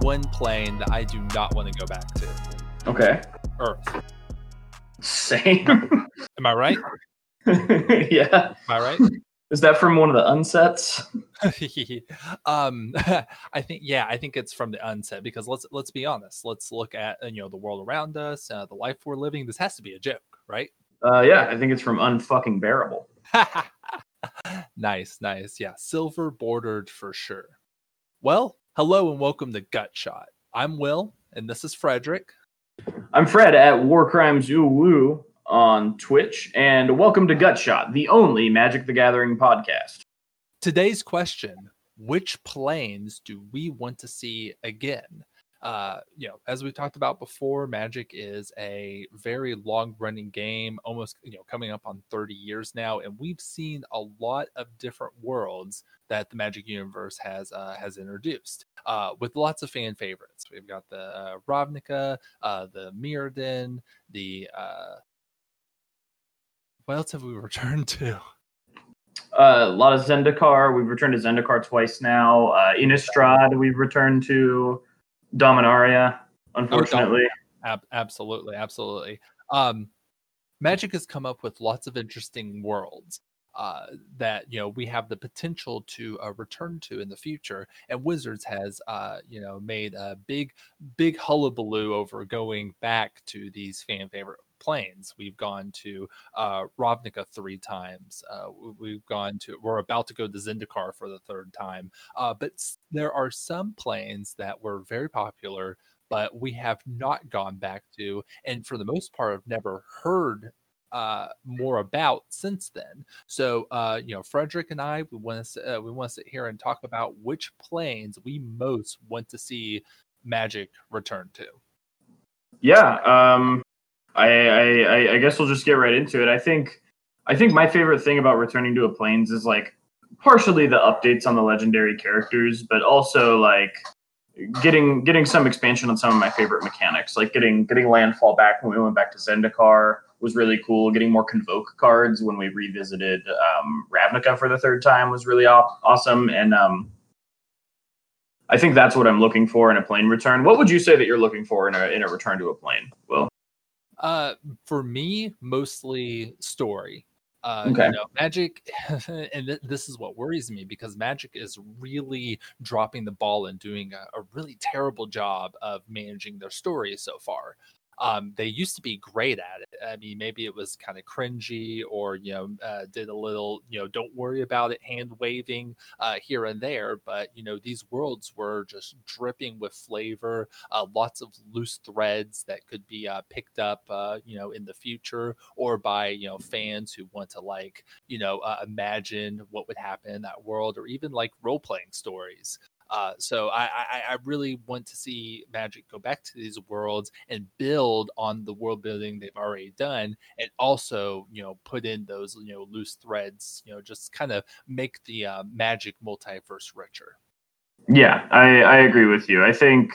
One plane that I do not want to go back to. Okay. Earth. Same. Am I right? yeah. Am I right? Is that from one of the unsets? um, I think yeah, I think it's from the unset because let's let's be honest. Let's look at you know the world around us, uh, the life we're living. This has to be a joke, right? Uh, yeah, I think it's from Unfucking Bearable. nice, nice. Yeah, silver bordered for sure. Well, hello and welcome to Gut Shot. I'm Will, and this is Frederick. I'm Fred at War Crimes Woo on Twitch, and welcome to Gut Shot, the only Magic the Gathering podcast. Today's question Which planes do we want to see again? Uh, you know, as we talked about before, Magic is a very long running game, almost, you know, coming up on 30 years now. And we've seen a lot of different worlds that the Magic universe has uh, has introduced uh, with lots of fan favorites. We've got the uh, Ravnica, uh, the Mirrodin, the uh, what else have we returned to? Uh, a lot of Zendikar. We've returned to Zendikar twice now. Uh, Innistrad, we've returned to Dominaria, unfortunately. Oh, Ab- absolutely, absolutely. Um, Magic has come up with lots of interesting worlds uh, that you know we have the potential to uh, return to in the future. And Wizards has uh, you know made a big, big hullabaloo over going back to these fan favorite planes. We've gone to uh, three times. Uh, we've gone to, we're about to go to Zendikar for the third time. Uh, but there are some planes that were very popular, but we have not gone back to, and for the most part, have never heard uh, more about since then. So, uh, you know, Frederick and I, we want to uh, we want to sit here and talk about which planes we most want to see Magic return to. Yeah, um, I, I I guess we'll just get right into it. I think I think my favorite thing about returning to a planes is like partially the updates on the legendary characters, but also like getting getting some expansion on some of my favorite mechanics, like getting getting landfall back when we went back to Zendikar was really cool. Getting more convoke cards when we revisited um, Ravnica for the third time was really aw- awesome, and um, I think that's what I'm looking for in a plane return. What would you say that you're looking for in a in a return to a plane? Will uh, for me, mostly story. Uh, Okay. you know, Magic, and th- this is what worries me because Magic is really dropping the ball and doing a, a really terrible job of managing their stories so far. Um, they used to be great at it. I mean, maybe it was kind of cringy, or you know, uh, did a little, you know, don't worry about it, hand waving uh, here and there. But you know, these worlds were just dripping with flavor, uh, lots of loose threads that could be uh, picked up, uh, you know, in the future, or by you know fans who want to like, you know, uh, imagine what would happen in that world, or even like role playing stories. Uh, so I, I, I really want to see Magic go back to these worlds and build on the world building they've already done, and also you know put in those you know loose threads, you know just kind of make the uh, Magic multiverse richer. Yeah, I, I agree with you. I think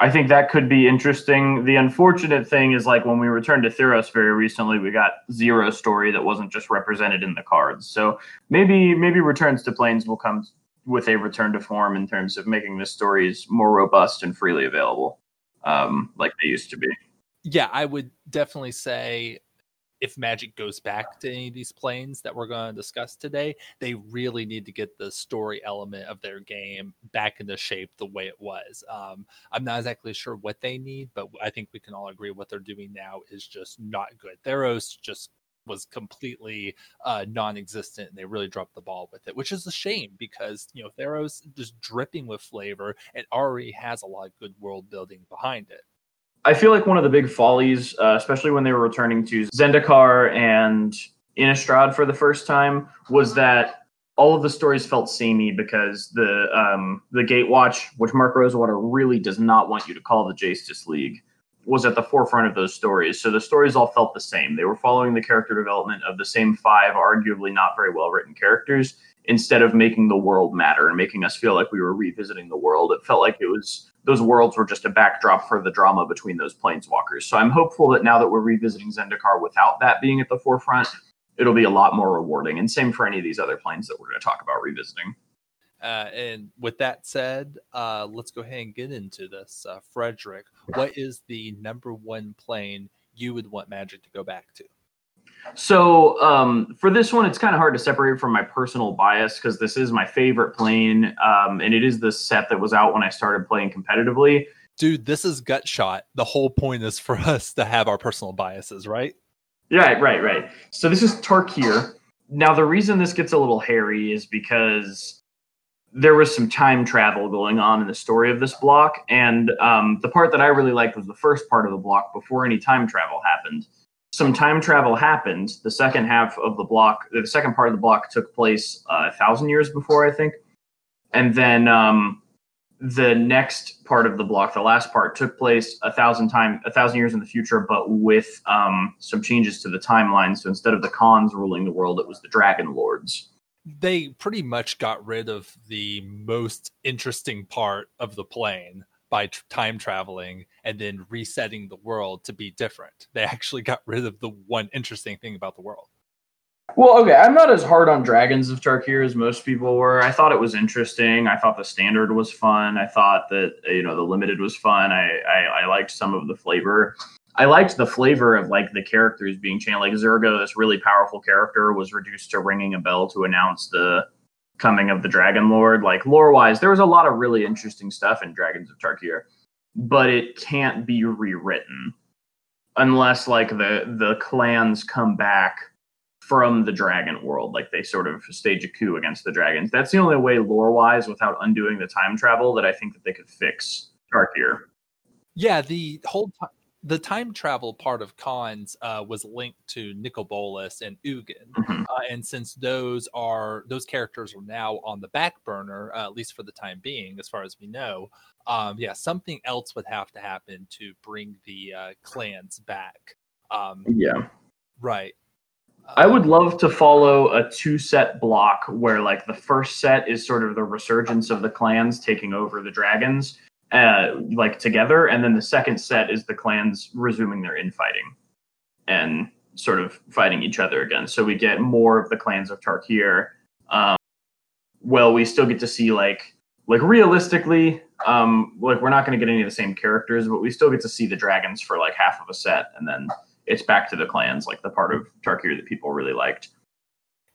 I think that could be interesting. The unfortunate thing is like when we returned to Theros very recently, we got zero story that wasn't just represented in the cards. So maybe maybe returns to planes will come with a return to form in terms of making the stories more robust and freely available, um, like they used to be. Yeah, I would definitely say if Magic goes back to any of these planes that we're going to discuss today, they really need to get the story element of their game back into shape the way it was. Um, I'm not exactly sure what they need, but I think we can all agree what they're doing now is just not good. Theros just was completely uh, non-existent, and they really dropped the ball with it, which is a shame because you know Theros just dripping with flavor and already has a lot of good world building behind it. I feel like one of the big follies, uh, especially when they were returning to Zendikar and Innistrad for the first time, was that all of the stories felt samey because the um, the Gatewatch, which Mark Rosewater really does not want you to call the Justice League, was at the forefront of those stories. So the stories all felt the same. They were following the character development of the same five, arguably not very well written characters, instead of making the world matter and making us feel like we were revisiting the world. It felt like it was those worlds were just a backdrop for the drama between those planeswalkers. So I'm hopeful that now that we're revisiting Zendikar without that being at the forefront, it'll be a lot more rewarding. And same for any of these other planes that we're going to talk about revisiting. Uh, and with that said, uh, let's go ahead and get into this. Uh, Frederick, what is the number one plane you would want Magic to go back to? So um, for this one, it's kind of hard to separate from my personal bias because this is my favorite plane, um, and it is the set that was out when I started playing competitively. Dude, this is gut shot. The whole point is for us to have our personal biases, right? Yeah, right, right. So this is Tarkir. Now the reason this gets a little hairy is because there was some time travel going on in the story of this block, and um, the part that I really liked was the first part of the block before any time travel happened some time travel happened. The second half of the block, the second part of the block took place uh, a thousand years before, I think. And then um, the next part of the block, the last part, took place a thousand time, a thousand years in the future, but with um, some changes to the timeline. So instead of the Khans ruling the world, it was the Dragon Lords. They pretty much got rid of the most interesting part of the plane by t- time traveling and then resetting the world to be different. They actually got rid of the one interesting thing about the world. Well, okay, I'm not as hard on Dragons of Tarkir as most people were. I thought it was interesting. I thought the standard was fun. I thought that you know the limited was fun. I I, I liked some of the flavor. I liked the flavor of like the characters being changed. Like Zurgo, this really powerful character, was reduced to ringing a bell to announce the coming of the Dragon Lord. Like lore wise, there was a lot of really interesting stuff in Dragons of Tarkir, but it can't be rewritten unless like the the clans come back from the dragon world like they sort of stage a coup against the dragons that's the only way lore wise without undoing the time travel that i think that they could fix tarkir yeah the whole time the time travel part of Khans uh, was linked to Nicol Bolas and Ugin, mm-hmm. uh, and since those are those characters are now on the back burner, uh, at least for the time being, as far as we know, um, yeah, something else would have to happen to bring the uh, clans back. Um, yeah, right. I would um, love to follow a two set block where, like, the first set is sort of the resurgence of the clans taking over the dragons, uh, like together, and then the second set is the clans resuming their infighting and sort of fighting each other again. So we get more of the clans of Tarkir. Um, well, we still get to see like like realistically, um, like we're not going to get any of the same characters, but we still get to see the dragons for like half of a set, and then it's back to the clans, like the part of Tarkir that people really liked.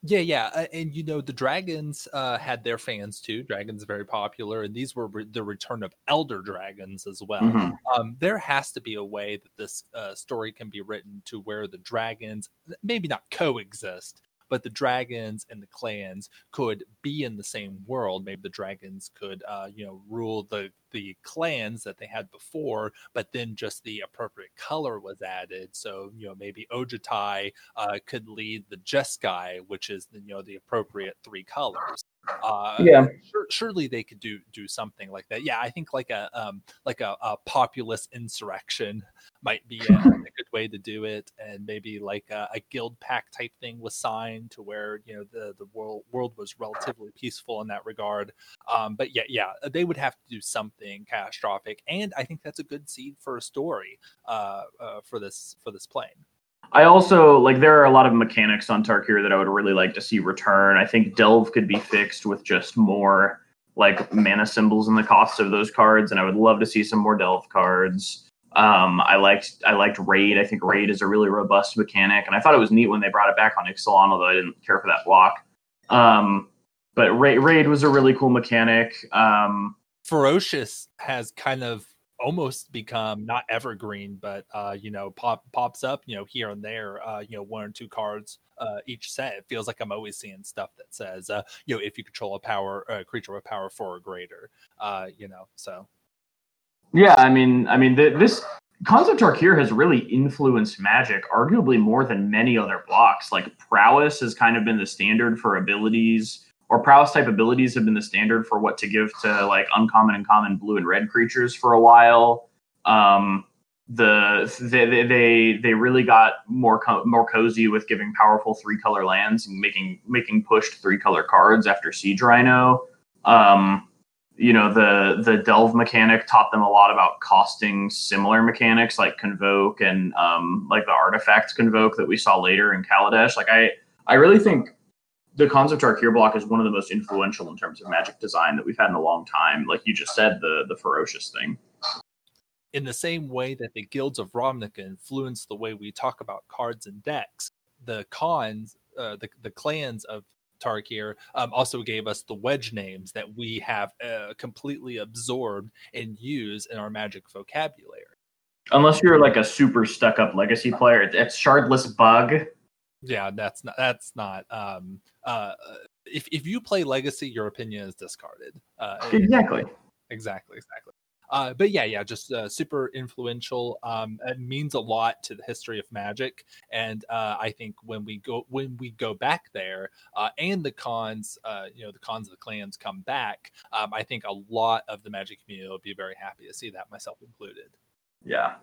Yeah, yeah, uh, and you know the dragons uh, had their fans too. Dragons very popular, and these were re- the return of elder dragons as well. Mm-hmm. Um, there has to be a way that this uh, story can be written to where the dragons maybe not coexist, but the dragons and the clans could be in the same world. Maybe the dragons could, uh, you know, rule the the clans that they had before, but then just the appropriate color was added. So you know, maybe Ojutai uh, could lead the Jeskai, which is the, you know the appropriate three colors. Uh, yeah, sure, surely they could do do something like that. Yeah, I think like a um, like a, a populist insurrection might be a, a, good way to do it, and maybe like a, a, guildpact type thing was signed to where you know the the world world was relatively peaceful in that regard. Um, but yeah, yeah, they would have to do something catastrophic, and I think that's a good seed for a story uh, uh, for this for this plane. I also like there are a lot of mechanics on Tarkir that I would really like to see return. I think Delve could be fixed with just more like mana symbols and the costs of those cards, and I would love to see some more Delve cards. Um, I liked I liked Raid. I think Raid is a really robust mechanic, and I thought it was neat when they brought it back on Ixalan, although I didn't care for that block. Um, but Raid, Raid was a really cool mechanic. Um, Ferocious has kind of almost become not evergreen, but uh, you know, pop pops up, you know, here and there, uh, you know, one or two cards uh, each set. It feels like I'm always seeing stuff that says, uh, you know, if you control a power a creature with power four or greater, uh, you know, so. Yeah, I mean, I mean, this Khans of Tarkir has really influenced Magic, arguably more than many other blocks. Like prowess has kind of been the standard for abilities or prowess type abilities have been the standard for what to give to like uncommon and common blue and red creatures for a while. Um, the they, they they really got more co- more cozy with giving powerful three color lands and making making pushed three color cards after Siege Rhino. Um, you know the the delve mechanic taught them a lot about costing similar mechanics like convoke and um, like the artifacts convoke that we saw later in Kaladesh. Like I I really think the Khans of Tarkir block is one of the most influential in terms of magic design that we've had in a long time. Like you just said, the the ferocious thing. In the same way that the guilds of Ravnica influence the way we talk about cards and decks, the Khans, uh, the the clans of Tarkir um, also gave us the wedge names that we have uh, completely absorbed and use in our magic vocabulary. Unless you're like a super stuck up legacy player, it's shardless bug. Yeah, that's not that's not. Um, uh, if if you play legacy, your opinion is discarded. Uh, exactly. Exactly. Exactly. Uh, but yeah, yeah, just uh, super influential. Um, it means a lot to the history of Magic, and uh, I think when we go when we go back there, uh, and the Khans uh, you know, the Khans of the clans come back, um, I think a lot of the Magic community will be very happy to see that, myself included. Yeah.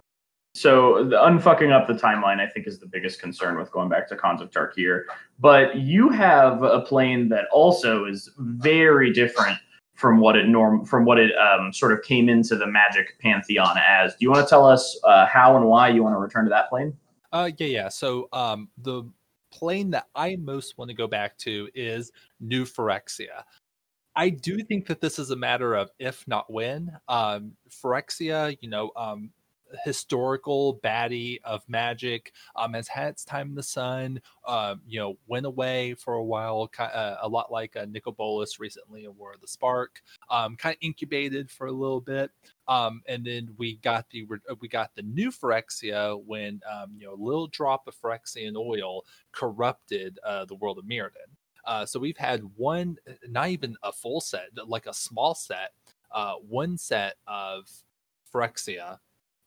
So the unfucking up the timeline, I think, is the biggest concern with going back to Khans of Tarkir. But you have a plane that also is very different from what it norm from what it um, sort of came into the Magic pantheon as. Do you want to tell us uh, how and why you want to return to that plane? Uh, yeah, yeah. So um, the plane that I most want to go back to is New Phyrexia. I do think that this is a matter of if not when. Um, Phyrexia, you know, um, historical baddie of magic um, has had its time in the sun um, you know went away for a while uh, a lot like uh, Nicol Bolas recently in war of the spark um, kind of incubated for a little bit um, and then we got the we got the new phyrexia when um, you know a little drop of phyrexian oil corrupted uh, the world of Mirrodin. Uh, so we've had one, not even a full set, like a small set, uh, one set of Phyrexia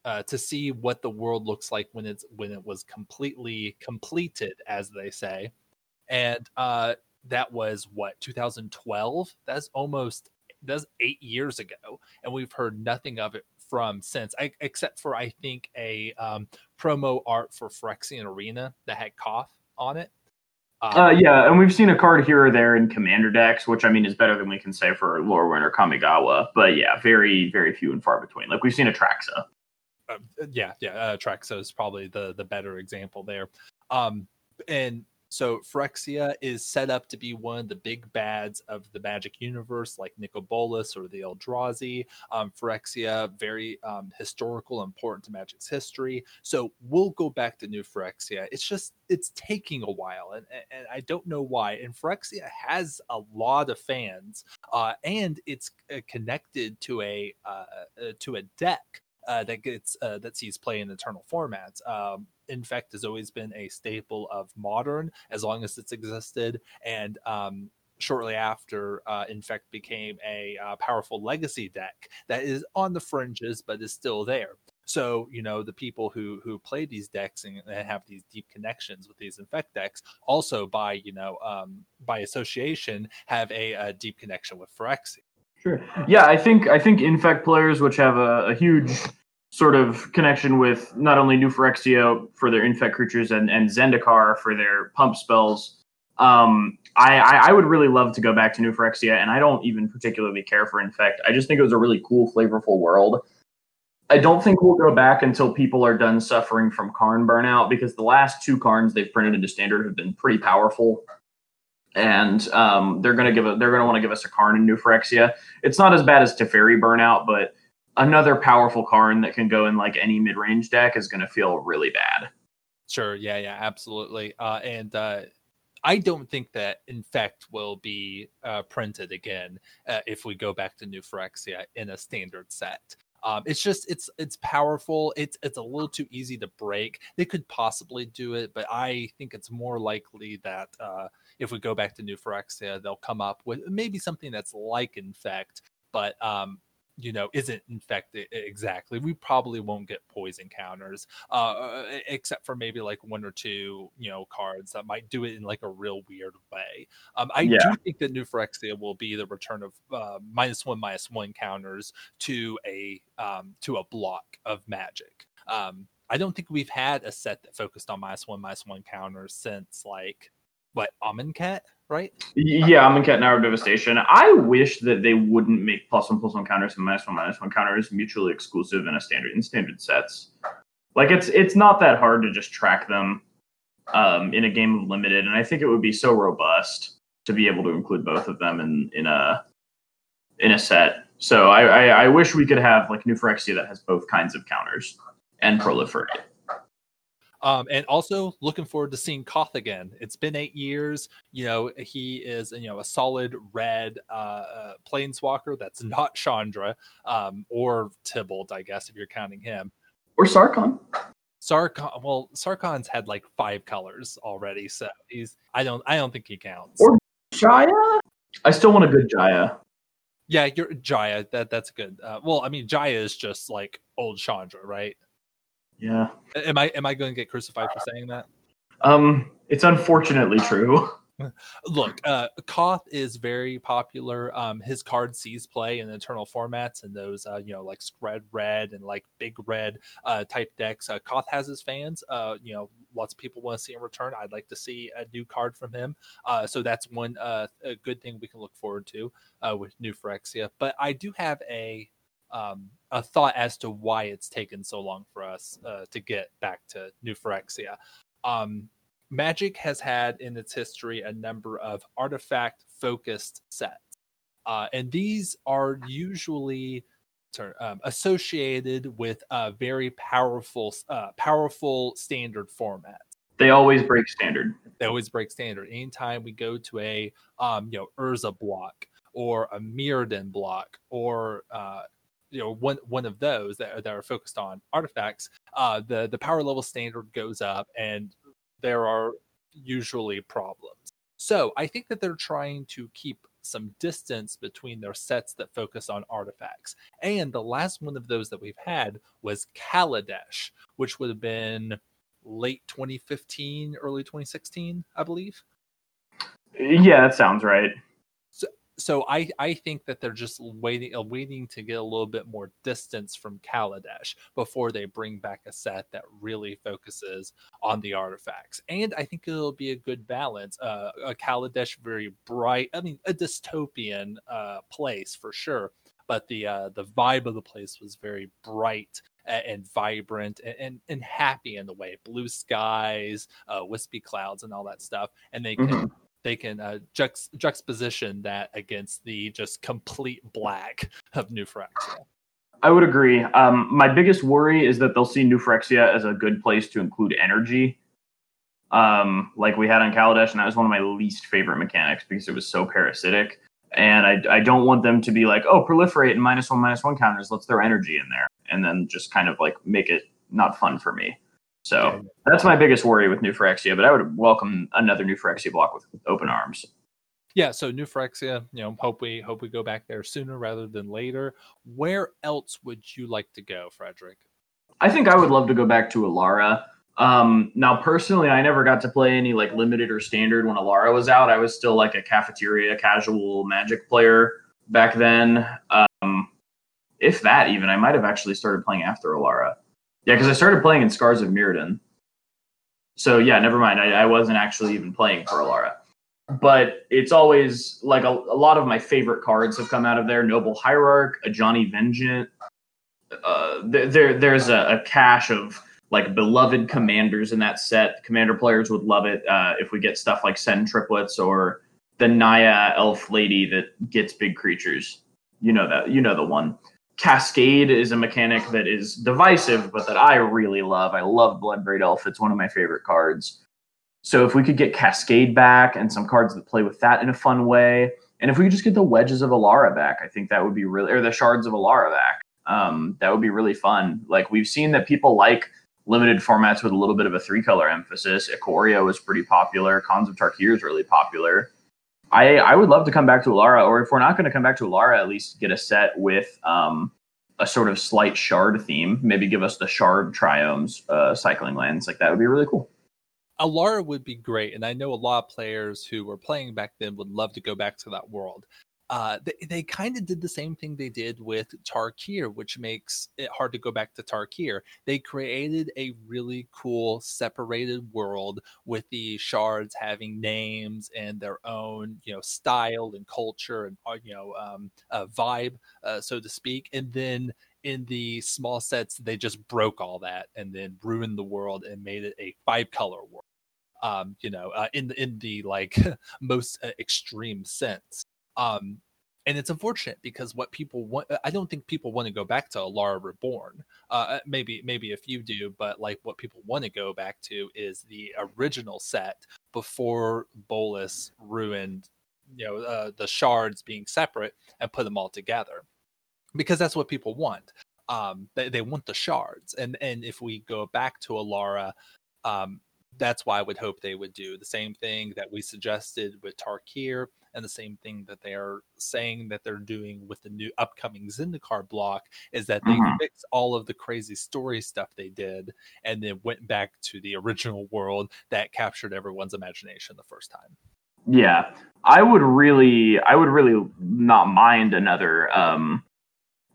uh, to see what the world looks like when it's when it was completely completed, as they say, and uh, that was what 2012. That's almost that's eight years ago, and we've heard nothing of it from since, I, except for I think a um, promo art for Phyrexian Arena that had Koth on it. Um, uh, yeah, and we've seen a card here or there in Commander decks, which I mean is better than we can say for Lorwyn or Kamigawa. But yeah, very, very few and far between. Like we've seen Atraxa. Uh, yeah, yeah, uh, is probably the the better example there. Um, and so Phyrexia is set up to be one of the big bads of the Magic universe, like Nicol Bolas or the Eldrazi. Um, Phyrexia, very um, historical, important to Magic's history. So we'll go back to new Phyrexia. It's just it's taking a while, and, and I don't know why. And Phyrexia has a lot of fans, uh, and it's uh, connected to a uh, uh to a deck uh, that gets uh, that sees play in eternal formats. Um, Infect has always been a staple of modern as long as it's existed, and um, shortly after, uh, Infect became a uh, powerful legacy deck that is on the fringes but is still there. So you know the people who who play these decks and, and have these deep connections with these infect decks also by you know um, by association have a, a deep connection with Phyrexia. Sure. Yeah, I think I think infect players, which have a, a huge sort of connection with not only New Phyrexia for their infect creatures and, and Zendikar for their pump spells. Um, I, I, I would really love to go back to New Phyrexia, and I don't even particularly care for infect. I just think it was a really cool, flavorful world. I don't think we'll go back until people are done suffering from Karn burnout because the last two Karns they've printed into standard have been pretty powerful and um, they're gonna give a, they're gonna want to give us a Karn in New Phyrexia. It's not as bad as Teferi Burnout, but another powerful Karn that can go in like any mid range deck is gonna feel really bad. Sure, yeah, yeah, absolutely. Uh, and uh, I don't think that Infect will be uh, printed again uh, if we go back to New Phyrexia in a standard set. Um, it's just it's it's powerful. It's it's a little too easy to break. They could possibly do it, but I think it's more likely that uh, if we go back to New Phyrexia, they'll come up with maybe something that's like Infect, but um, you know isn't infected exactly. We probably won't get poison counters uh except for maybe like one or two you know cards that might do it in like a real weird way. Um i yeah. do think that new phyrexia will be the return of uh, minus one minus one counters to a um to a block of magic. Um i don't think we've had a set that focused on minus one minus one counters since like what Amonkhet, right? Yeah, Amonkhet and Hour of Devastation. I wish that they wouldn't make plus one plus one counters and minus one minus one counters mutually exclusive in a standard in standard sets. Like it's it's not that hard to just track them um, in a game of limited, and I think it would be so robust. to be able to include both of them in in a in a set. So I, I, I wish we could have like New Phyrexia that has both kinds of counters and proliferate. Um, and also looking forward to seeing Koth again. It's been eight years. You know, he is you know a solid red uh, uh, planeswalker that's not Chandra um, or Tibalt, I guess, if you're counting him. Or Sarkhan. Sarkhan. Well, Sarkhan's had like five colors already, so he's. I don't. I don't think he counts. Or Jaya. I still want a good Jaya. Yeah, you're Jaya. That that's good. Uh, well, I mean, Jaya is just like old Chandra, right? Yeah. Am I am I going to get crucified for saying that? Um, it's unfortunately true. Look, uh, Koth is very popular. Um, his card sees play in eternal formats and those, uh, you know, like spread red and like big red uh, type decks. Uh, Koth has his fans. Uh, you know, lots of people want to see him return. I'd like to see a new card from him. Uh, so that's one uh, a good thing we can look forward to uh, with New Phyrexia. But I do have a um, a thought as to why it's taken so long for us uh, to get back to New Phyrexia. Um, Magic has had in its history a number of artifact focused sets. Uh, and these are usually um, associated with a very powerful, uh, powerful standard format. They always break standard. They always break standard. Anytime we go to a, um, you know, Urza block or a Mirrodin block or uh, you know one one of those that, that are focused on artifacts, uh, the the power level standard goes up, and there are usually problems. So I think that they're trying to keep some distance between their sets that focus on artifacts. And the last one of those that we've had was Kaladesh, which would have been late 2015, early 2016, I believe. Yeah, that sounds right so I I think that they're just waiting uh, waiting to get a little bit more distance from Kaladesh before they bring back a set that really focuses on the artifacts. And I think it'll be a good balance. Uh, a Kaladesh very bright, I mean a dystopian uh, place for sure, but the uh, the vibe of the place was very bright and vibrant and, and, and, happy in the way blue skies uh, wispy clouds and all that stuff and they can mm-hmm they can uh, juxt- juxtaposition that against the just complete black of New Phyrexia. I would agree. Um, my biggest worry is that they'll see New Phyrexia as a good place to include energy, um, like we had on Kaladesh, and that was one of my least favorite mechanics because it was so parasitic. And I, I don't want them to be like, oh, proliferate and minus one, minus one counters. Let's throw energy in there, and then just kind of like make it not fun for me. So that's my biggest worry with New Phyrexia, but I would welcome another New Phyrexia block with open arms. Yeah, so New Phyrexia, you know, hope we hope we go back there sooner rather than later. Where else would you like to go, Frederick? I think I would love to go back to Alara. Um, now, personally, I never got to play any like limited or standard when Alara was out. I was still like a cafeteria casual Magic player back then. Um, if that, even I might have actually started playing after Alara. Yeah, because I started playing in Scars of Mirrodin. So yeah, never mind. I, I wasn't actually even playing for Alara. But it's always like a, a, lot of my favorite cards have come out of there. Noble Hierarch, Johnny Vengeant. Uh, there, there's a, a, cache of like beloved commanders in that set. Commander players would love it uh, if we get stuff like Sen Triplets or the Naya Elf Lady that gets big creatures. You know that. You know the one. Cascade is a mechanic that is divisive, but that I really love. I love Bloodbraid Elf. It's one of my favorite cards. So if we could get Cascade back and some cards that play with that in a fun way, and if we could just get the Wedges of Alara back, I think that would be really, or the Shards of Alara back. Um, that would be really fun. Like we've seen that people like limited formats with a little bit of a three color emphasis. Ikoria was pretty popular. Khans of Tarkir is really popular. I I would love to come back to Alara, or if we're not going to come back to Alara, at least get a set with um, a sort of slight shard theme. Maybe give us the shard triomes uh, cycling lands. Like that would be really cool. Alara would be great, and I know a lot of players who were playing back then would love to go back to that world uh, they, they kind of did the same thing they did with Tarkir, which makes it hard to go back to Tarkir. They created a really cool separated world with the shards having names and their own, you know, style and culture and uh, you know, um, uh, vibe, uh, so to speak. And then in the small sets, they just broke all that and then ruined the world and made it a five color world. um, you know, uh, in the in the like most extreme sense. Um, and it's unfortunate because what people want i don't think people want to go back to alara reborn uh, maybe maybe a few do but like what people want to go back to is the original set before Bolas ruined you know uh, the shards being separate and put them all together because that's what people want. Um they, they want the shards and and if we go back to alara um that's why i would hope they would do the same thing that we suggested with tarkir and the same thing that they are saying that they're doing with the new upcoming Zendikar block is that they mm-hmm. fix all of the crazy story stuff they did and then went back to the original world that captured everyone's imagination the first time. Yeah. I would really I would really not mind another um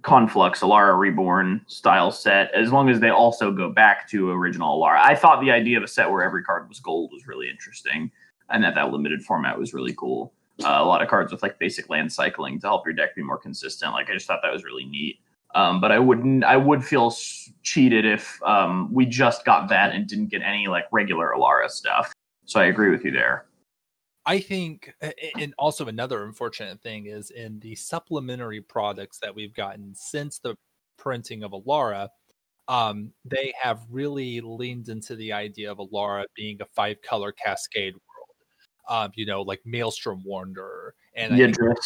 Conflux Alara Reborn style set as long as they also go back to original Alara. I thought the idea of a set where every card was gold was really interesting and that that limited format was really cool uh, a lot of cards with like basic land cycling to help your deck be more consistent. Like I just thought that was really neat. Um, but I wouldn't. I would feel cheated if um, we just got that and didn't get any like regular Alara stuff. So I agree with you there. I think, and also another unfortunate thing is in the supplementary products that we've gotten since the printing of Alara, um, they have really leaned into the idea of Alara being a five color cascade world. um, you know, like Maelstrom Wanderer, and yeah, like,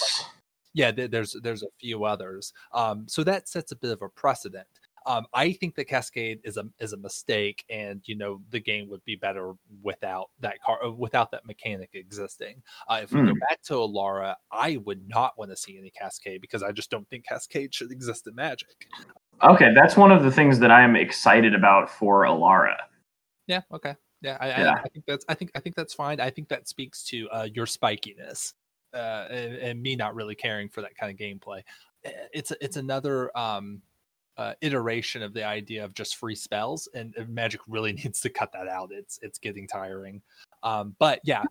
yeah, there's there's a few others. Um, so that sets a bit of a precedent. Um, I think the Cascade is a is a mistake, and you know the game would be better without that car uh, without that mechanic existing. Uh, if we mm. go hmm. back to Alara, I would not want to see any Cascade because I just don't think Cascade should exist in Magic. Okay, that's one of the things that I am excited about for Alara. Yeah. Okay. Yeah, I, yeah. I, I, think that's I think I think that's fine. I think that speaks to uh, your spikiness uh, and, and, me not really caring for that kind of gameplay. It's it's another um, uh, iteration of the idea of just free spells, and Magic really needs to cut that out. It's it's getting tiring. Um, but yeah,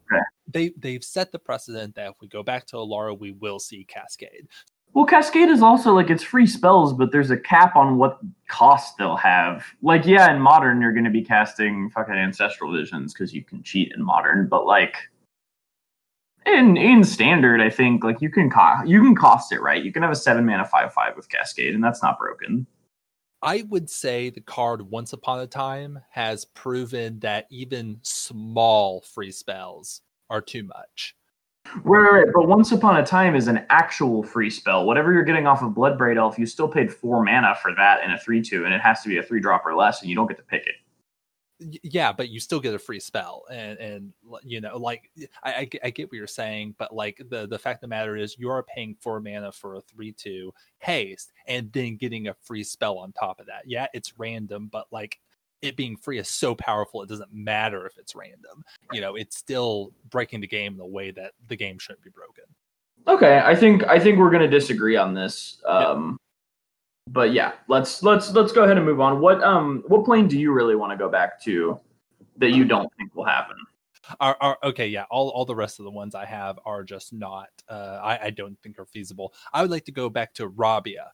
they they've set the precedent that if we go back to Alara, we will see Cascade. Well, Cascade is also like it's free spells, but there's a cap on what cost they'll have. Like, yeah, in modern you're going to be casting fucking ancestral visions because you can cheat in modern, but like in in standard, I think like you can co- you can cost it right. You can have a seven mana five five with Cascade, and that's not broken. I would say the card Once Upon a Time has proven that even small free spells are too much. Right, right, but Once Upon a Time is an actual free spell. Whatever you're getting off of Bloodbraid Elf, you still paid four mana for that in a 3 2, and it has to be a three drop or less, and you don't get to pick it yeah but you still get a free spell and and you know like I, I, I get what you're saying but like the the fact of the matter is you are paying four mana for a three two haste and then getting a free spell on top of that. Yeah it's random but like it being free is so powerful it doesn't matter if it's random. You know it's still breaking the game in a way that the game shouldn't be broken. Okay i think i think we're going to disagree on this um yeah. But yeah let's let's let's go ahead and move on what um what plane do you really want to go back to that you don't think will happen are, are, okay yeah all, all the rest of the ones i have are just not uh I, I don't think are feasible i would like to go back to Rabiah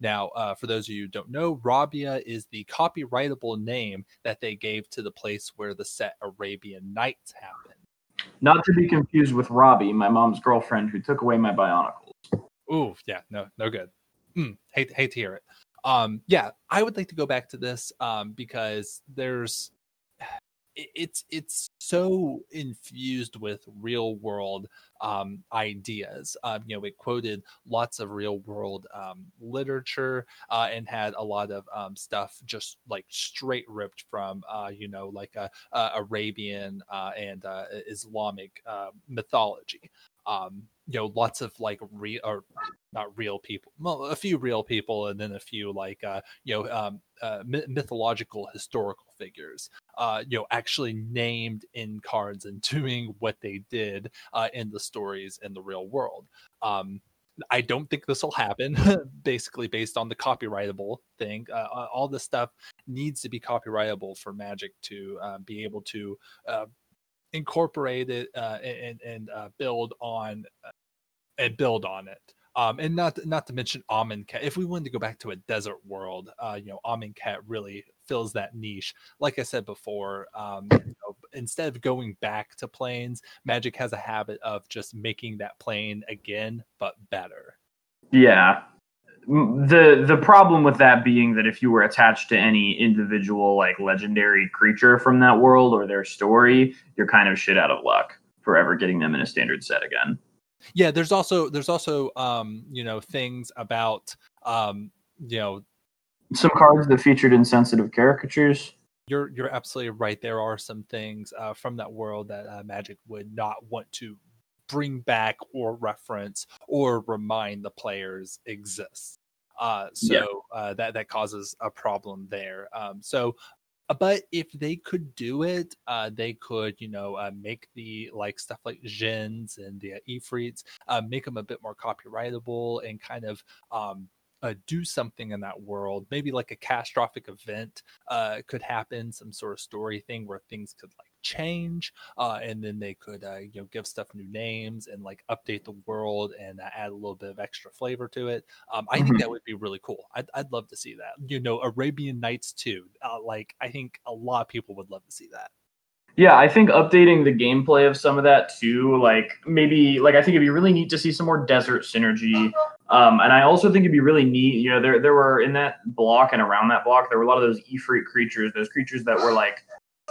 now, uh, for those of you who don't know, Rabiah is the copyrightable name that they gave to the place where the set Arabian Nights happened. Not to be confused with Robbie, my mom's girlfriend who took away my Bionicles. Ooh, yeah, no, no good. Mm, hate, hate to hear it. Um, yeah, I would like to go back to this um, because there's it's it's so infused with real world um, ideas. Um, you know, it quoted lots of real world um, literature uh, and had a lot of um, stuff just like straight ripped from uh, you know like uh, uh Arabian uh, and uh, Islamic mythology. Um, you know, lots of like real or not real people, well, a few real people, and then a few like you know um, mythological historical figures uh, you know, actually named in cards and doing what they did uh, in the stories in the real world. Um, I don't think this will happen, basically based on the copyrightable thing. Uh, all this stuff needs to be copyrightable for Magic to uh, be able to uh, incorporate it uh, and, and uh, build on uh, and build on it. Um, and not not to mention Amonkhet. If we wanted to go back to a desert world, uh, you know, Amonkhet really fills that niche. Like I said before, um, you know, instead of going back to planes, Magic has a habit of just making that plane again, but better. Yeah. The the problem with that being that if you were attached to any individual like legendary creature from that world or their story, you're kind of shit out of luck forever getting them in a standard set again. Yeah, there's also there's also um, you know, things about um, you know, some cards that featured insensitive caricatures. You're you're absolutely right. There are some things uh, from that world that uh, Magic would not want to bring back or reference or remind the players exists. Uh, so yeah. uh, that that causes a problem there. Um, so, but if they could do it, uh, they could, you know, uh, make the like stuff like Djinns and the uh, Ifrits, uh, make them a bit more copyrightable and kind of um, uh, do something in that world. Maybe like a catastrophic event uh, could happen, some sort of story thing where things could like change, uh, and then they could uh, you know give stuff new names and like update the world and uh, add a little bit of extra flavor to it. Um, I think mm-hmm. that would be really cool. I'd, I'd love to see that. You know, Arabian Nights too. Uh, like I think a lot of people would love to see that. Yeah, I think updating the gameplay of some of that too, like maybe like I think it'd be really neat to see some more desert synergy. Um, and I also think it'd be really neat, you know, there there were in that block and around that block, there were a lot of those Ifrit creatures, those creatures that were like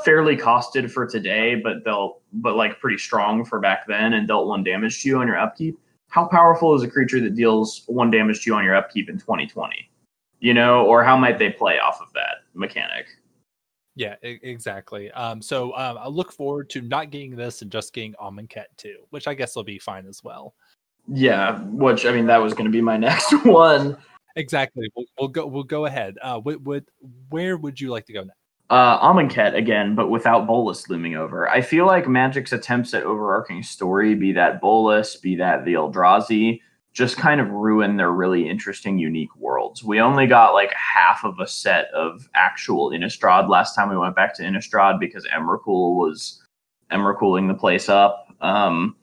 fairly costed for today, but they'll but like pretty strong for back then and dealt one damage to you on your upkeep. How powerful is a creature that deals one damage to you on your upkeep in 2020? You know, or how might they play off of that mechanic? Yeah, exactly. Um, so um, I look forward to not getting this and just getting Amonkhet too, which I guess will be fine as well. Yeah, which I mean that was going to be my next one. Exactly. We'll, we'll go. We'll go ahead. Uh, what, what, where would you like to go next? Uh, Amonkhet again, but without Bolas looming over. I feel like Magic's attempts at overarching story, be that Bolas, be that the Eldrazi, just kind of ruin their really interesting, unique worlds. We only got like half of a set of actual Innistrad last time we went back to Innistrad because Emrakul was Emrakuling the place up. Um,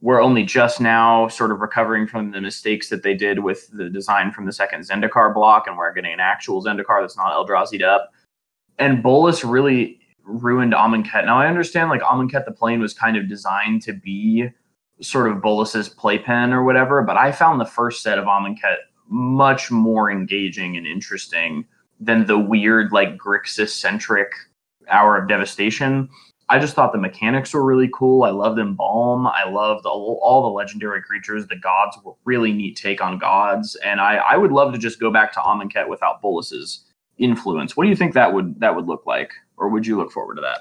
we're only just now sort of recovering from the mistakes that they did with the design from the second Zendikar block, and we're getting an actual Zendikar that's not Eldrazi'd up. And Bolas really ruined Amonkhet. Now I understand like Amonkhet the plane was kind of designed to be sort of Bolas's playpen or whatever, but I found the first set of Amonkhet much more engaging and interesting than the weird, like Grixis centric Hour of Devastation. I just thought the mechanics were really cool. I loved Embalm. I loved all, all, the legendary creatures. The gods were really neat take on gods, and I, I would love to just go back to Amonkhet without Bolas's influence. What do you think that would that would look like, or would you look forward to that?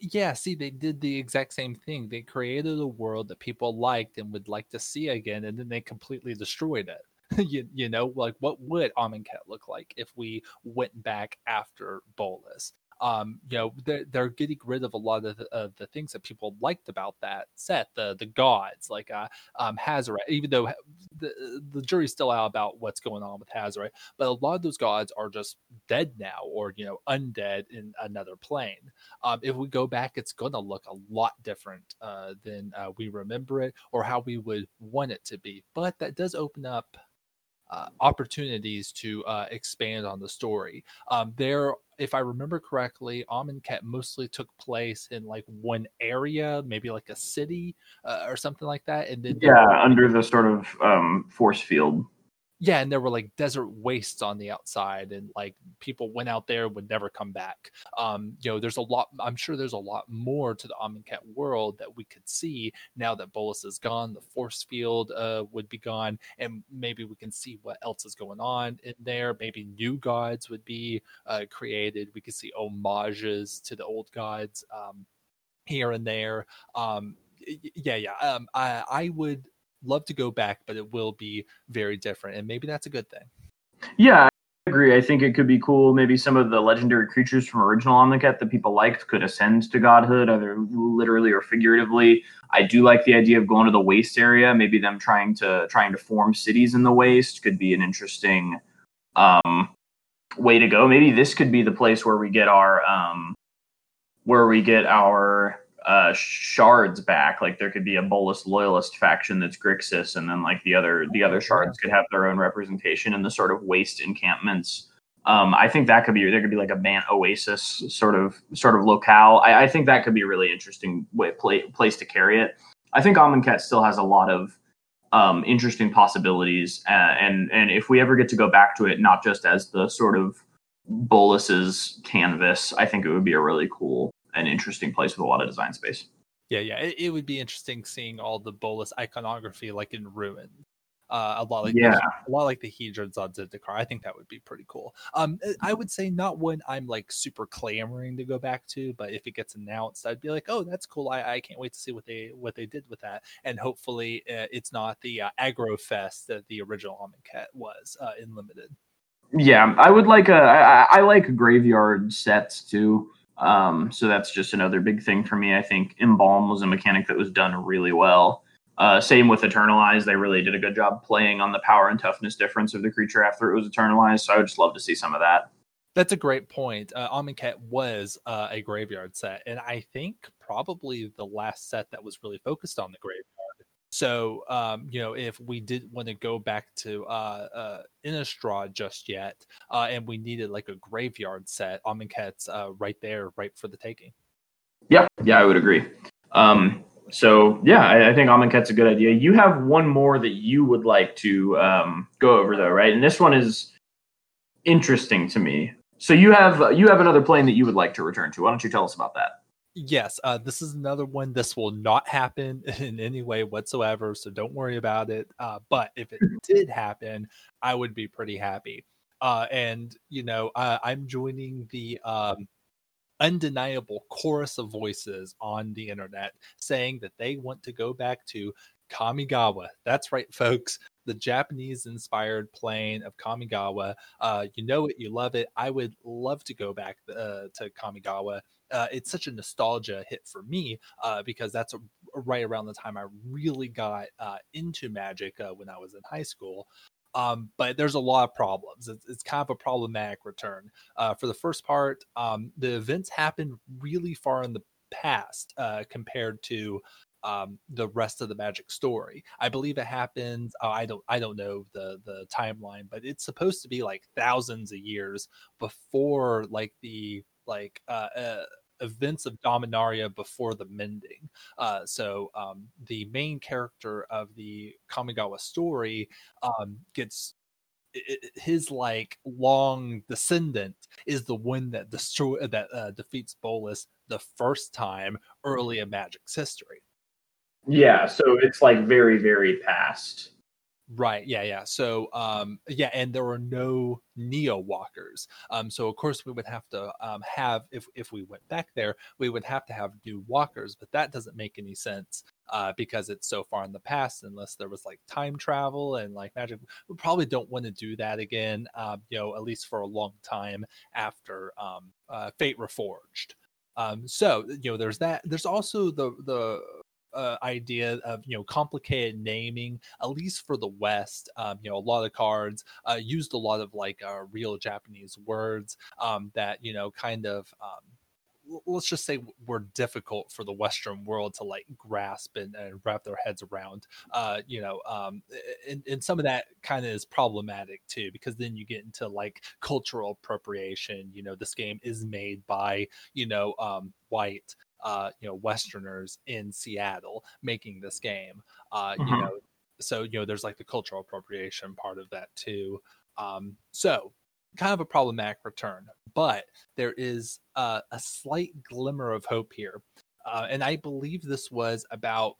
yeah see they did the exact same thing they created a world that people liked and would like to see again and then they completely destroyed it you, you know like what would Amonkhet look like if we went back after Bolas um, you know, they're, they're getting rid of a lot of the, uh, the, things that people liked about that set, the the gods like uh, um, even though the the jury's still out about what's going on with Hazoret, but a lot of those gods are just dead now, or you know, undead in another plane. Um, if we go back, it's going to look a lot different uh, than uh, we remember it, or how we would want it to be. But that does open up uh, opportunities to uh, expand on the story. Um, there, if I remember correctly, Amonkhet mostly took place in like one area, maybe like a city uh, or something like that, and then yeah, under the sort of um, force field yeah, and there were like desert wastes on the outside, and like people went out there would never come back. Um, you know, there's a lot. I'm sure there's a lot more to the Amonkhet world that we could see now that Bolas is gone. The force field uh, would be gone, and maybe we can see what else is going on in there. Maybe new gods would be uh, created. We could see homages to the old gods um, here and there. Um, yeah, yeah. Um, I, I would love to go back, but it will be very different, and maybe that's a good thing. Yeah, I agree. I think it could be cool. Maybe some of the legendary creatures from original Amonkhet that people liked could ascend to godhood, either literally or figuratively. I do like the idea of going to the waste area. Maybe them trying to trying to form cities in the waste could be an interesting um, way to go. Maybe this could be the place where we get our um, where we get our uh, shards back. Like there could be a Bolas loyalist faction that's Grixis, and then like the other the other shards could have their own representation in the sort of waste encampments Um, I think that could be there could be like a Bant Oasis sort of sort of locale. I, I think that could be a really interesting way, play, place to carry it. I think Amonkhet still has a lot of um, interesting possibilities, uh, and and if we ever get to go back to it, not just as the sort of Bolas's canvas, I think it would be a really cool and interesting place with a lot of design space. Yeah, yeah, it, it would be interesting seeing all the Bolas iconography like in ruin. Uh, a lot like yeah, the, a lot like the Hedrons on Zendikar. I think that would be pretty cool. Um, uh, I would say not one I'm like super clamoring to go back to, but if it gets announced, I'd be like, oh, that's cool. I, I can't wait to see what they what they did with that, and hopefully uh, it's not the uh, aggro fest that the original Amonkhet was uh, in limited. Yeah, I would like a. I, I like graveyard sets too. Um, so that's just another big thing for me. I think embalm was a mechanic that was done really well. Uh, same with Eternalize. They really did a good job playing on the power and toughness difference of the creature after it was Eternalized. So I would just love to see some of that. That's a great point. Uh, Amonkhet was uh, a graveyard set, and I think probably the last set that was really focused on the graveyard. So, um, you know, if we did want to go back to uh, uh, Innistrad just yet, uh, and we needed like a graveyard set, Amonkhet's uh, right there, right for the taking. Yeah, yeah, I would agree. Um, so yeah, I, I think Amonkhet's a good idea. You have one more that you would like to um, go over though, right? And this one is interesting to me. So you have you have another plane that you would like to return to. Why don't you tell us about that? Yes, uh, this is another one. This will not happen in any way whatsoever, so don't worry about it. Uh, but if it did happen, I would be pretty happy. Uh, and you know, I'm joining the um, undeniable chorus of voices on the internet saying that they want to go back to Kamigawa. That's right, folks. The Japanese inspired plane of Kamigawa. Uh, you know it, you love it. I would love to go back uh, to Kamigawa. Uh, it's such a nostalgia hit for me uh, because that's a, right around the time I really got uh, into magic uh, when I was in high school. Um, but there's a lot of problems. It's, it's kind of a problematic return. Uh, for the first part, um, the events happen really far in the past uh, compared to um, the rest of the magic story. I believe it happens. I don't. I don't know the the timeline, but it's supposed to be like thousands of years before like the like uh events of Dominaria before the mending. Uh, so um, the main character of the Kamigawa story um, gets his like long descendant is the one that destroy that uh, defeats Bolas the first time early in Magic's history. Yeah, so it's like very very past. Right. Yeah. Yeah. So, um, yeah, and there were no neo walkers. Um, so of course we would have to um, have if if we went back there, we would have to have new walkers, but that doesn't make any sense uh, because it's so far in the past. Unless there was like time travel and like magic, we probably don't want to do that again. Um, you know, at least for a long time after um, uh, Fate Reforged. Um, so you know, there's that. There's also the the uh, idea of you know complicated naming at least for the west um, you know a lot of cards uh, used a lot of like uh, real japanese words um, that you know kind of um, let's just say were difficult for the western world to like grasp and, and wrap their heads around uh you know um and, and some of that kind of is problematic too because then you get into like cultural appropriation you know this game is made by you know um white uh, you know Westerners in Seattle making this game. Uh, mm-hmm. You know, so you know there's like the cultural appropriation part of that too. Um, so kind of a problematic return, but there is uh, a slight glimmer of hope here. Uh, and I believe this was about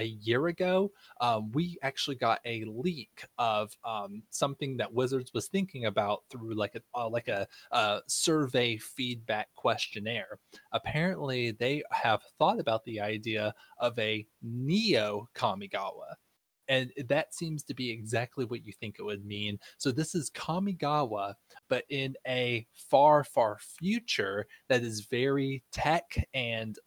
a year ago, um, we actually got a leak of um, something that Wizards was thinking about through like a uh, like a, a survey feedback questionnaire. Apparently, they have thought about the idea of a Neo Kamigawa and that seems to be exactly what you think it would mean. So this is Kamigawa, but in a far, far future that is very tech and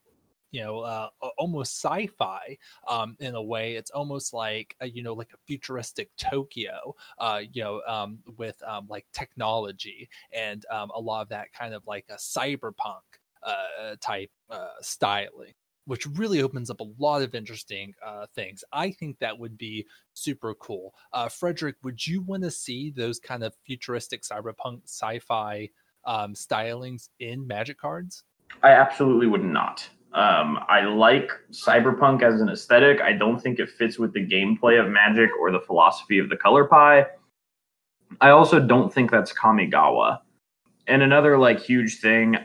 you know uh, almost sci-fi um, in a way it's almost like a, you know like a futuristic tokyo uh, you know um, with um, like technology and um, a lot of that kind of like a cyberpunk uh, type uh, styling which really opens up a lot of interesting uh, things. I think that would be super cool. Uh, Frederick, would you want to see those kind of futuristic cyberpunk sci-fi um, stylings in Magic cards? I absolutely would not. Um, I like cyberpunk as an aesthetic. I don't think it fits with the gameplay of Magic or the philosophy of the color pie. I also don't think that's Kamigawa. And another like huge thing,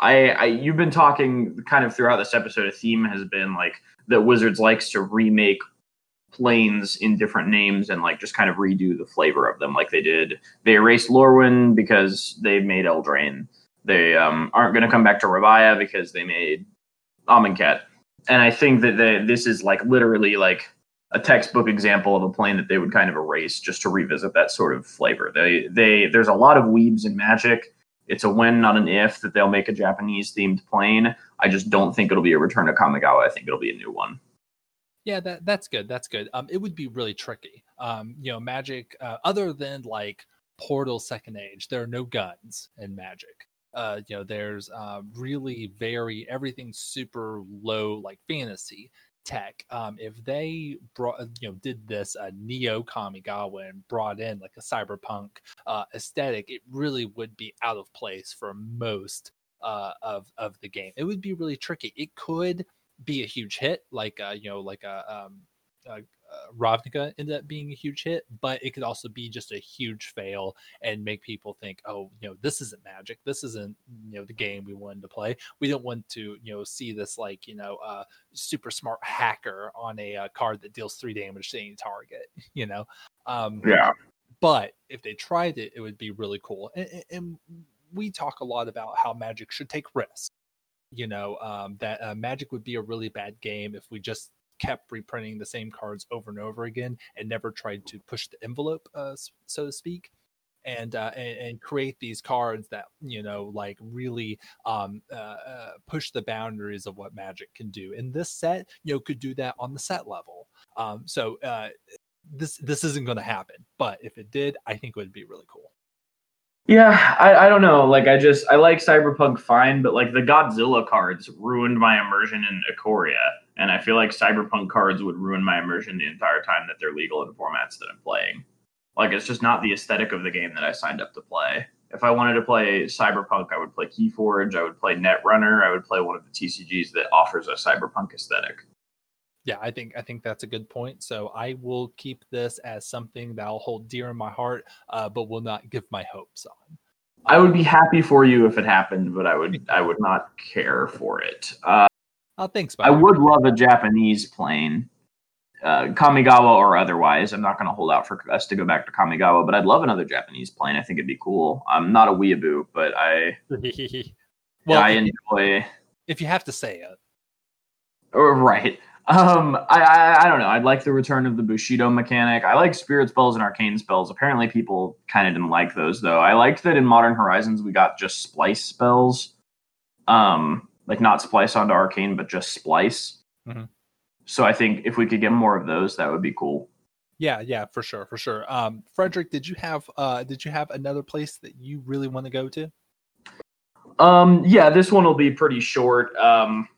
I, I you've been talking kind of throughout this episode. A theme has been like that Wizards likes to remake planes in different names and like just kind of redo the flavor of them, like they did. They erased Lorwyn because they made Eldraine. They um, aren't going to come back to Rabiah because they made Amonkhet. And I think that they, this is like literally like a textbook example of a plane that they would kind of erase just to revisit that sort of flavor. They they there's a lot of weebs in Magic. It's a when, not an if, that they'll make a Japanese themed plane. I just don't think it'll be a return to Kamigawa. I think it'll be a new one. Yeah, that that's good. That's good. Um, it would be really tricky. Um, you know, Magic. Uh, other than like Portal Second Age, there are no guns in Magic. Uh, you know, there's uh, really very everything super low like fantasy tech. Um, if they brought, uh, you know, did this uh, Neo Kamigawa and brought in like a cyberpunk uh, aesthetic, it really would be out of place for most uh, of of the game. It would be really tricky. It could be a huge hit, like uh, you know, like a, um, a uh, Ravnica ended up being a huge hit, but it could also be just a huge fail and make people think, oh, you know, this isn't magic. This isn't, you know, the game we wanted to play. We don't want to, you know, see this like, you know, uh, super smart hacker on a uh, card that deals three damage to any target, you know? Um, yeah. But if they tried it, it would be really cool. And, and we talk a lot about how magic should take risks you know um, that uh, magic would be a really bad game if we just kept reprinting the same cards over and over again and never tried to push the envelope, uh, so to speak. And, uh, and, and create these cards that you know like really um, uh, uh, push the boundaries of what Magic can do. And this set, you know, could do that on the set level. Um, so uh, this this isn't going to happen, but if it did, I think it would be really cool. Yeah, I, I don't know. Like I just I like Cyberpunk fine, but like the Godzilla cards ruined my immersion in Ikoria. And I feel like Cyberpunk cards would ruin my immersion the entire time that they're legal in the formats that I'm playing. Like it's just not the aesthetic of the game that I signed up to play. If I wanted to play Cyberpunk, I would play Keyforge, I would play Netrunner, I would play one of the TCGs that offers a Cyberpunk aesthetic. Yeah, I think I think that's a good point. So I will keep this as something that I'll hold dear in my heart, uh, but will not give my hopes on. I would be happy for you if it happened, but I would I would not care for it. Uh, Oh, thanks. I would love a Japanese plane, uh, Kamigawa or otherwise. I'm not going to hold out for us to go back to Kamigawa, but I'd love another Japanese plane. I think it'd be cool. I'm not a weeaboo, but I, well, I enjoy. If you have to say it, or oh, right. Um, I, I, I don't know. I'd like the return of the Bushido mechanic. I like spirit spells and arcane spells. Apparently, people kind of didn't like those though. I liked that in Modern Horizons we got just splice spells. Um, like not splice onto arcane, but just splice. Mm-hmm. So I think if we could get more of those, that would be cool. Yeah, yeah, for sure, for sure. Um, Frederick, did you have uh, did you have another place that you really want to go to? Um, yeah, this one will be pretty short. Um,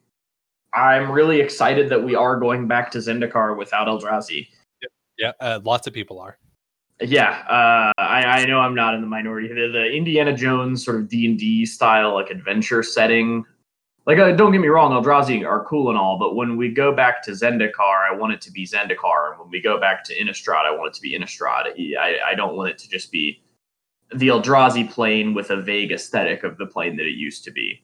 I'm really excited that we are going back to Zendikar without Eldrazi. Yeah, yeah uh, lots of people are. Yeah, uh, I, I know I'm not in the minority. The, the Indiana Jones sort of D and D style like adventure setting like uh, don't get me wrong, Eldrazi are cool and all, but when we go back to Zendikar, I want it to be Zendikar, and when we go back to Innistrad, I want it to be Innistrad. I, I don't want it to just be the Eldrazi plane with a vague aesthetic of the plane that it used to be.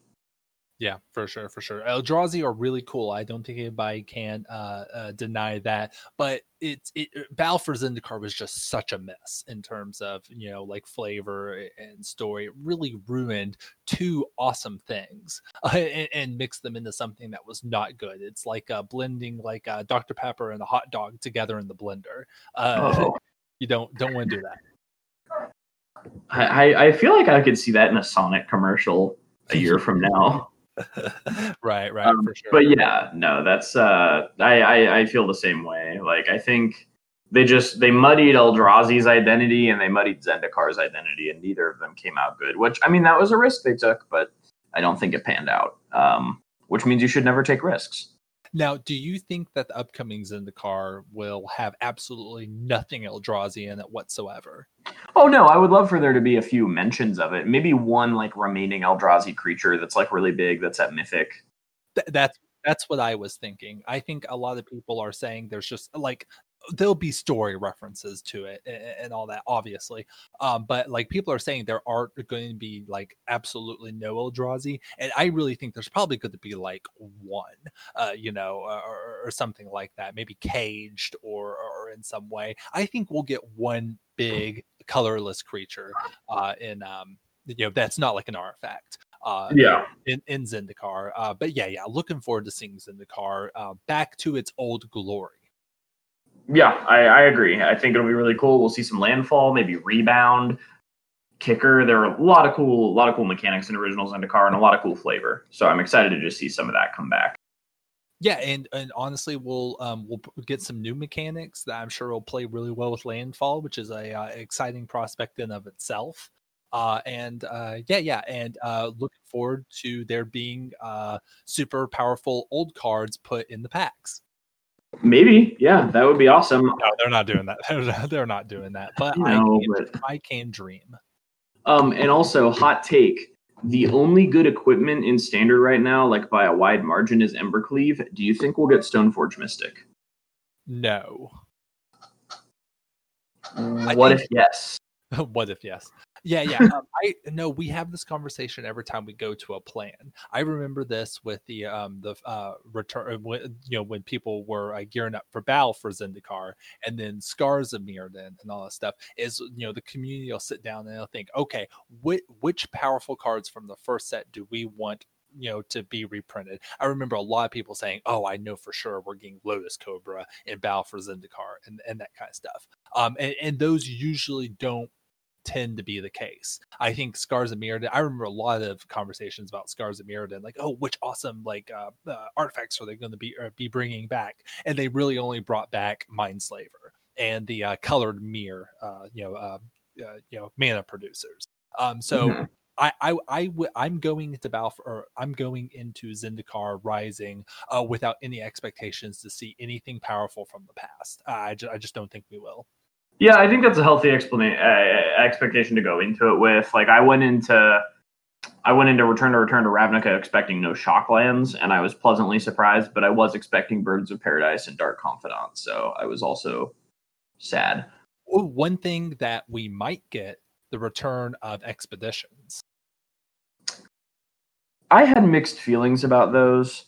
Yeah, for sure, for sure. Eldrazi are really cool. I don't think anybody can uh, uh, deny that. But it's it uh, Battle for Zendikar was just such a mess in terms of you know like flavor and story. It really ruined two awesome things uh, and, and, mixed them into something that was not good. It's like uh, blending like uh, Dr Pepper and a hot dog together in the blender. Oh. You don't don't want to do that. I, I feel like I could see that in a Sonic commercial a year from now. right, right, um, sure. But yeah, no, that's uh, I, I I feel the same way. Like I think they just they muddied Eldrazi's identity and they muddied Zendikar's identity, and neither of them came out good. Which I mean, that was a risk they took, but I don't think it panned out. Um, which means you should never take risks. Now, do you think that the upcoming Zendikar will have absolutely nothing Eldrazi in it whatsoever? Oh no, I would love for there to be a few mentions of it. Maybe one like remaining Eldrazi creature that's like really big, that's at Mythic. Th- that's that's what I was thinking. I think a lot of people are saying there's just like there'll be story references to it and, and all that, obviously. Um, but like people are saying there are going to be like absolutely no Eldrazi, and I really think there's probably going to be like one, uh, you know, or, or something like that, maybe caged or or in some way. I think we'll get one big colorless creature uh, in um, you know that's not like an artifact uh, yeah, in, in Zendikar. Uh, but yeah, yeah, looking forward to seeing Zendikar uh, back to its old glory. Yeah, I, I agree. I think it'll be really cool. We'll see some landfall, maybe rebound, kicker. There are a lot of cool, a lot of cool mechanics in original Zendikar and a lot of cool flavor. So I'm excited to just see some of that come back. Yeah, and and honestly, we'll um we'll get some new mechanics that I'm sure will play really well with landfall, which is a uh, exciting prospect in of itself. Uh, and uh, yeah, yeah, and uh, looking forward to there being uh, super powerful old cards put in the packs. Maybe, yeah, that would be awesome. No, they're not doing that. they're not doing that. But, I, can, but I can dream. Um, and also, hot take: the only good equipment in standard right now, like by a wide margin, is Embercleave. Do you think we'll get Stoneforge Mystic? No. What if yes? what if yes? Yeah, yeah. Um, I know we have this conversation every time we go to a plan. I remember this with the um the uh return uh, when, you know when people were uh, gearing up for battle for Zendikar and then Scars of Mirrodin and all that stuff is you know the community will sit down and they'll think, okay, which which powerful cards from the first set do we want you know to be reprinted. I remember a lot of people saying, "Oh, I know for sure we're getting Lotus Cobra in Battle for Zendikar and and that kind of stuff." Um, and, and those usually don't tend to be the case. I think Scars of Mirrodin, I remember a lot of conversations about Scars of Mirrodin, like, oh, which awesome like uh, uh, artifacts are they going to be uh, be bringing back? And they really only brought back Mindslaver and the uh, colored mirror, uh, you know, uh, you know, mana producers. Um, so. Mm-hmm. I, I, I w- I'm going into Battle for, or I'm going into Zendikar Rising without any expectations to see anything powerful from the past. I, ju- I just don't think we will. Yeah, I think that's a healthy explanation uh, expectation to go into it with. Like I went into I went into Return to Return to Ravnica expecting no Shocklands, and I was pleasantly surprised. But I was expecting Birds of Paradise and Dark Confidant, so I was also sad. One thing that we might get the return of Expeditions. I had mixed feelings about those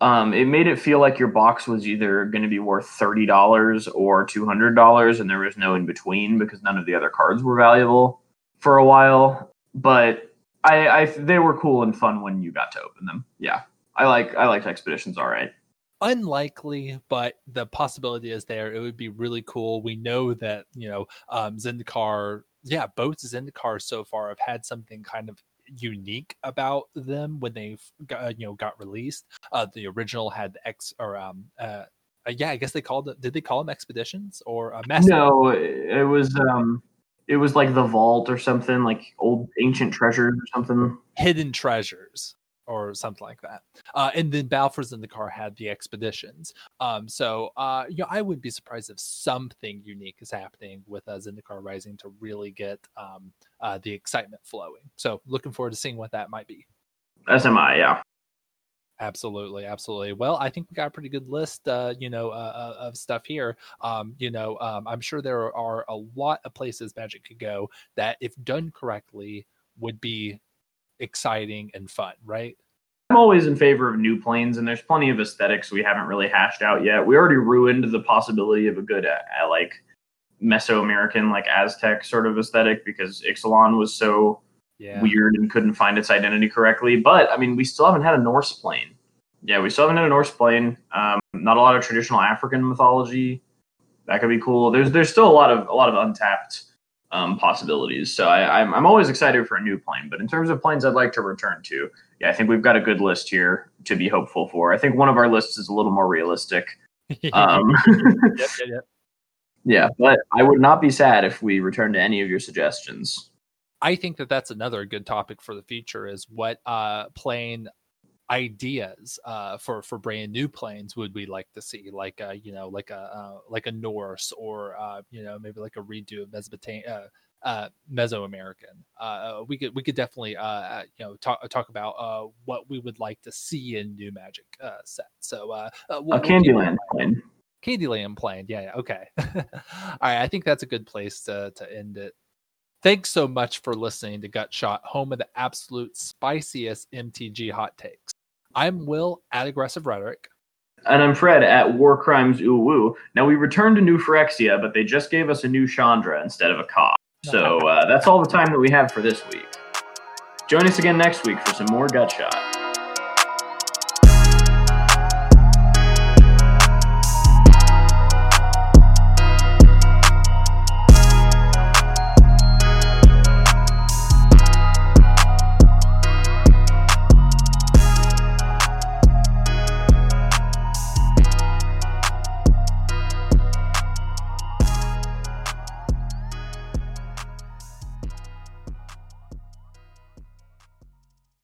um, it made it feel like your box was either going to be worth thirty dollars or two hundred dollars, and there was no in between because none of the other cards were valuable for a while. But I, I they were cool and fun when you got to open them. Yeah, I like I liked expeditions. All right. Unlikely, but the possibility is there. It would be really cool. We know that you know um, Zendikar, yeah, both Zendikar so far have had something kind of unique about them when they got, uh, you know got released. Uh, the original had X or um uh, yeah, I guess they called it. Did they call them expeditions or uh, No, it was um it was like the vault or something like old ancient treasures or something. Hidden treasures or something like that. Uh, and then Battle for Zendikar had the expeditions. Um, so uh, you know, I would be surprised if something unique is happening with uh, Zendikar Rising to really get um, uh, the excitement flowing. So looking forward to seeing what that might be. SMI, yeah. Absolutely, absolutely. Well, I think we got a pretty good list, uh, you know, uh, uh of stuff here. Um, you know, um, I'm sure there are a lot of places Magic could go that, if done correctly, would be exciting and fun, right? I'm always in favor of new planes, and there's plenty of aesthetics we haven't really hashed out yet. We already ruined the possibility of a good, uh, like Mesoamerican, like Aztec sort of aesthetic because Ixalan was so yeah. weird and couldn't find its identity correctly. But I mean, we still haven't had a Norse plane. Yeah, we still haven't had a Norse plane. Um, not a lot of traditional African mythology. That could be cool. There's there's still a lot of a lot of untapped um, possibilities. So I, I'm, I'm always excited for a new plane. But in terms of planes I'd like to return to, yeah, I think we've got a good list here to be hopeful for. I think one of our lists is a little more realistic. Um, yep, yep, yep. Yeah, but I would not be sad if we return to any of your suggestions. I think that that's another good topic for the future is what uh, plane ideas uh, for for brand new planes would we like to see like a, you know like a uh, like a Norse or uh, you know maybe like a redo of Mesopotamia uh, uh, Mesoamerican. Uh, we could we could definitely uh, you know talk talk about uh, what we would like to see in new Magic uh, set. So uh, uh, a Candyland plane. Candyland plane. Yeah. yeah okay. All right. I think that's a good place to to end it. Thanks so much for listening to Gut Shot, home of the absolute spiciest MTG hot takes. I'm Will at Aggressive Rhetoric. And I'm Fred at War Crimes Ooh Woo. Now we returned to New Phyrexia, but they just gave us a new Chandra instead of a Ka. So uh, that's all the time that we have for this week. Join us again next week for some more Gut Shot.